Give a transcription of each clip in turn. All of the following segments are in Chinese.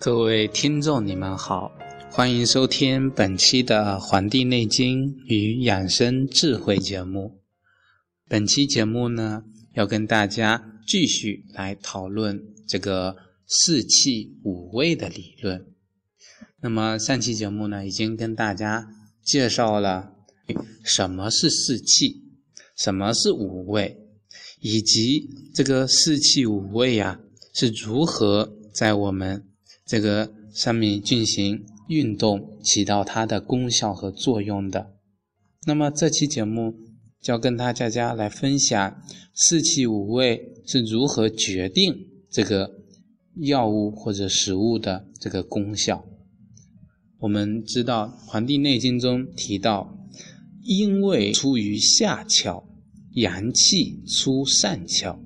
各位听众，你们好，欢迎收听本期的《黄帝内经与养生智慧》节目。本期节目呢，要跟大家继续来讨论这个四气五味的理论。那么上期节目呢，已经跟大家介绍了什么是四气，什么是五味，以及这个四气五味呀是如何在我们这个上面进行运动，起到它的功效和作用的。那么这期节目就要跟大家来分享四气五味是如何决定这个药物或者食物的这个功效。我们知道《黄帝内经》中提到，阴味出于下窍，阳气出上窍，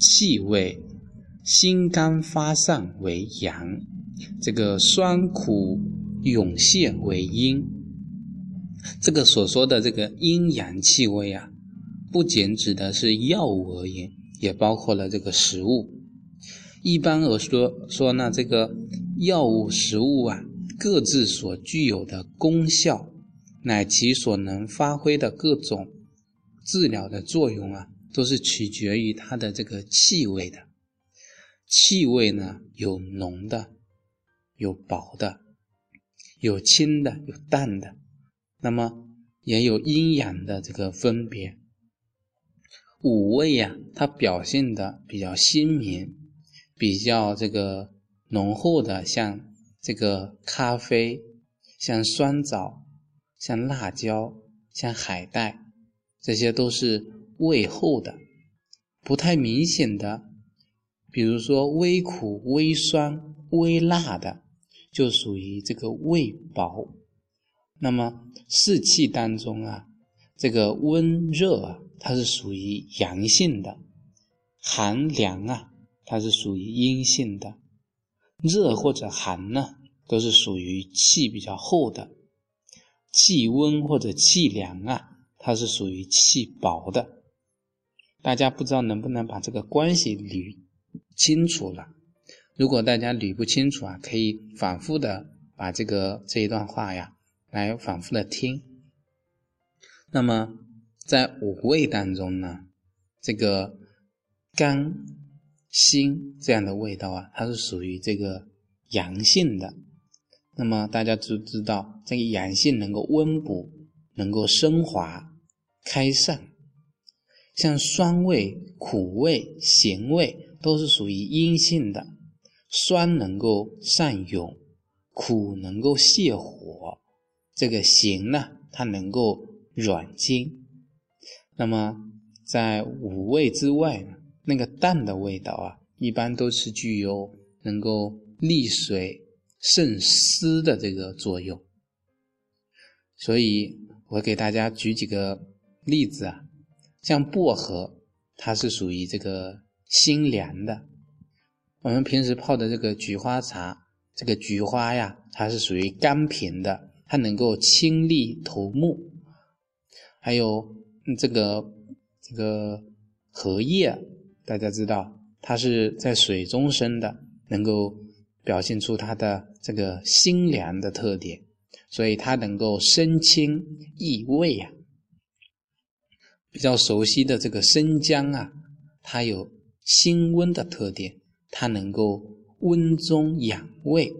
气味心肝发散为阳，这个酸苦涌现为阴。这个所说的这个阴阳气味啊，不仅指的是药物而言，也包括了这个食物。一般而说，说呢，这个药物、食物啊。各自所具有的功效，乃其所能发挥的各种治疗的作用啊，都是取决于它的这个气味的。气味呢，有浓的，有薄的，有轻的，有淡的，那么也有阴阳的这个分别。五味呀，它表现的比较鲜明，比较这个浓厚的，像。这个咖啡，像酸枣，像辣椒，像海带，这些都是味厚的，不太明显的。比如说微苦、微酸、微辣的，就属于这个胃薄。那么四气当中啊，这个温热啊，它是属于阳性的；寒凉啊，它是属于阴性的。热或者寒呢，都是属于气比较厚的；气温或者气凉啊，它是属于气薄的。大家不知道能不能把这个关系捋清楚了？如果大家捋不清楚啊，可以反复的把这个这一段话呀，来反复的听。那么在五味当中呢，这个甘。辛这样的味道啊，它是属于这个阳性的。那么大家都知道，这个阳性能够温补，能够升华、开散。像酸味、苦味、咸味都是属于阴性的。酸能够善涌，苦能够泻火，这个咸呢，它能够软筋。那么在五味之外呢？那个淡的味道啊，一般都是具有能够利水渗湿的这个作用。所以我给大家举几个例子啊，像薄荷，它是属于这个心凉的。我们平时泡的这个菊花茶，这个菊花呀，它是属于甘平的，它能够清利头目。还有这个这个荷叶。大家知道，它是在水中生的，能够表现出它的这个心凉的特点，所以它能够生清益胃呀。比较熟悉的这个生姜啊，它有辛温的特点，它能够温中养胃。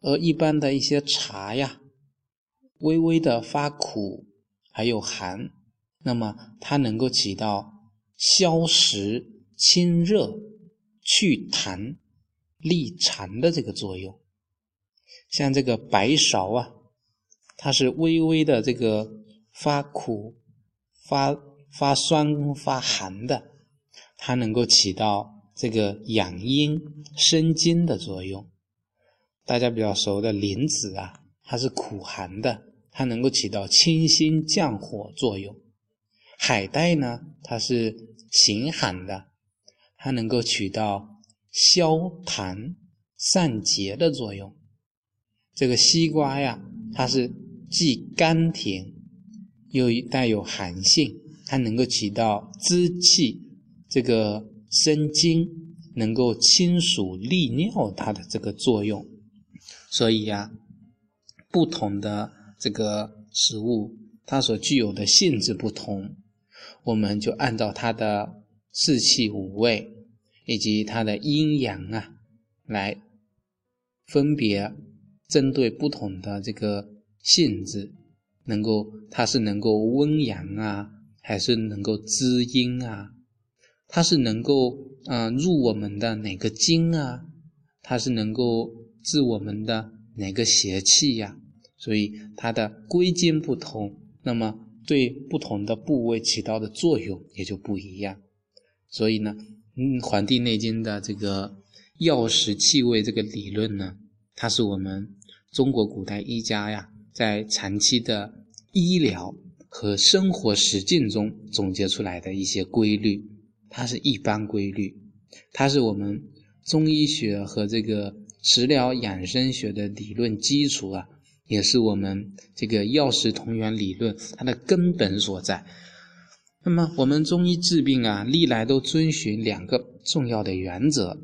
而一般的一些茶呀，微微的发苦，还有寒，那么它能够起到。消食、清热、祛痰、利肠的这个作用，像这个白芍啊，它是微微的这个发苦、发发酸、发寒的，它能够起到这个养阴生津的作用。大家比较熟的莲子啊，它是苦寒的，它能够起到清心降火作用。海带呢，它是辛寒的，它能够起到消痰散结的作用。这个西瓜呀，它是既甘甜又带有寒性，它能够起到滋气、这个生津，能够清暑利尿它的这个作用。所以呀，不同的这个食物，它所具有的性质不同，我们就按照它的四气五味以及它的阴阳啊，来分别针对不同的这个性质，能够它是能够温阳啊，还是能够滋阴啊？它是能够啊入我们的哪个经啊？它是能够治我们的哪个邪气呀？所以它的归经不同，那么对不同的部位起到的作用也就不一样。所以呢，嗯，《黄帝内经》的这个药食气味这个理论呢，它是我们中国古代医家呀在长期的医疗和生活实践中总结出来的一些规律。它是一般规律，它是我们中医学和这个食疗养生学的理论基础啊，也是我们这个药食同源理论它的根本所在。那么，我们中医治病啊，历来都遵循两个重要的原则，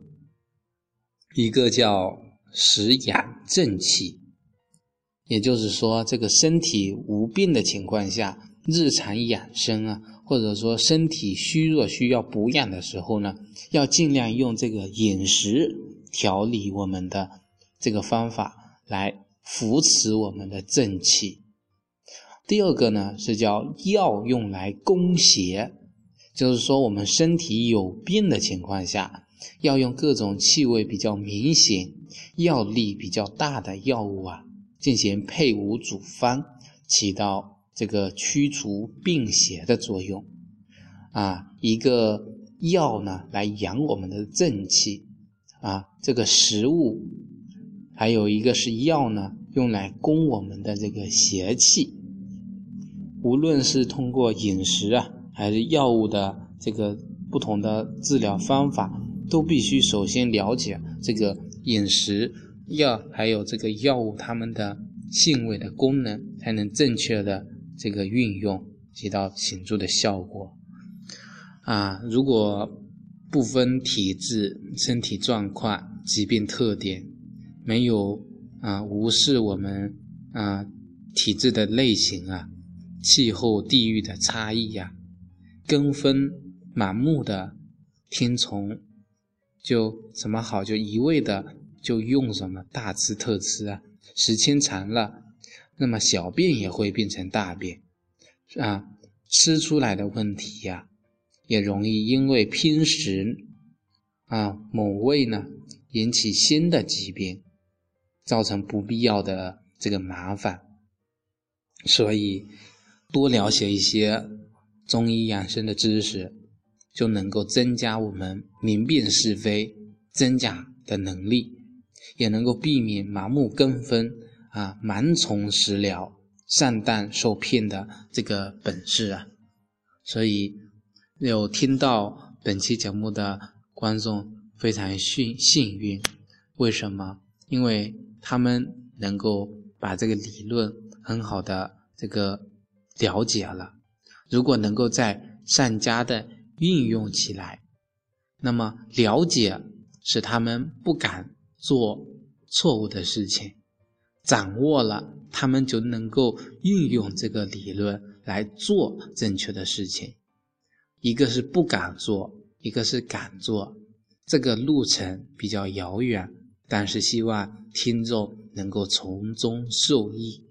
一个叫食养正气，也就是说，这个身体无病的情况下，日常养生啊。或者说身体虚弱需要补养的时候呢，要尽量用这个饮食调理我们的这个方法来扶持我们的正气。第二个呢是叫药用来攻邪，就是说我们身体有病的情况下，要用各种气味比较明显、药力比较大的药物啊，进行配伍组方，起到。这个驱除病邪的作用，啊，一个药呢来养我们的正气，啊，这个食物，还有一个是药呢，用来攻我们的这个邪气。无论是通过饮食啊，还是药物的这个不同的治疗方法，都必须首先了解这个饮食、药还有这个药物它们的性味的功能，才能正确的。这个运用起到显著的效果啊！如果不分体质、身体状况、疾病特点，没有啊无视我们啊体质的类型啊、气候、地域的差异呀，跟风盲目的听从，就什么好就一味的就用什么大吃特吃啊，时间长了。那么小便也会变成大便，啊，吃出来的问题呀，也容易因为偏食，啊，某味呢，引起新的疾病，造成不必要的这个麻烦。所以，多了解一些中医养生的知识，就能够增加我们明辨是非、真假的能力，也能够避免盲目跟风。啊，盲从食疗、上当受骗的这个本事啊，所以有听到本期节目的观众非常幸幸运。为什么？因为他们能够把这个理论很好的这个了解了。如果能够在善加的运用起来，那么了解使他们不敢做错误的事情。掌握了，他们就能够运用这个理论来做正确的事情。一个是不敢做，一个是敢做，这个路程比较遥远，但是希望听众能够从中受益。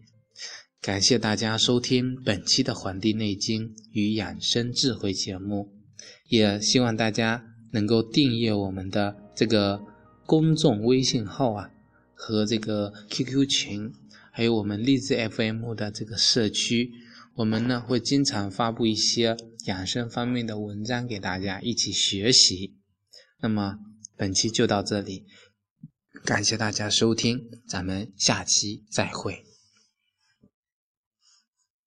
感谢大家收听本期的《黄帝内经与养生智慧》节目，也希望大家能够订阅我们的这个公众微信号啊。和这个 QQ 群，还有我们励志 FM 的这个社区，我们呢会经常发布一些养生方面的文章给大家一起学习。那么本期就到这里，感谢大家收听，咱们下期再会。